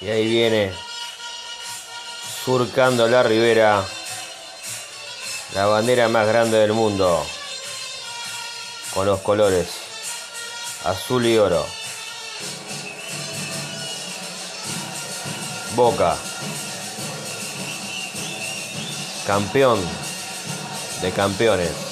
Y ahí viene surcando la ribera la bandera más grande del mundo con los colores azul y oro. Boca, campeón de campeones.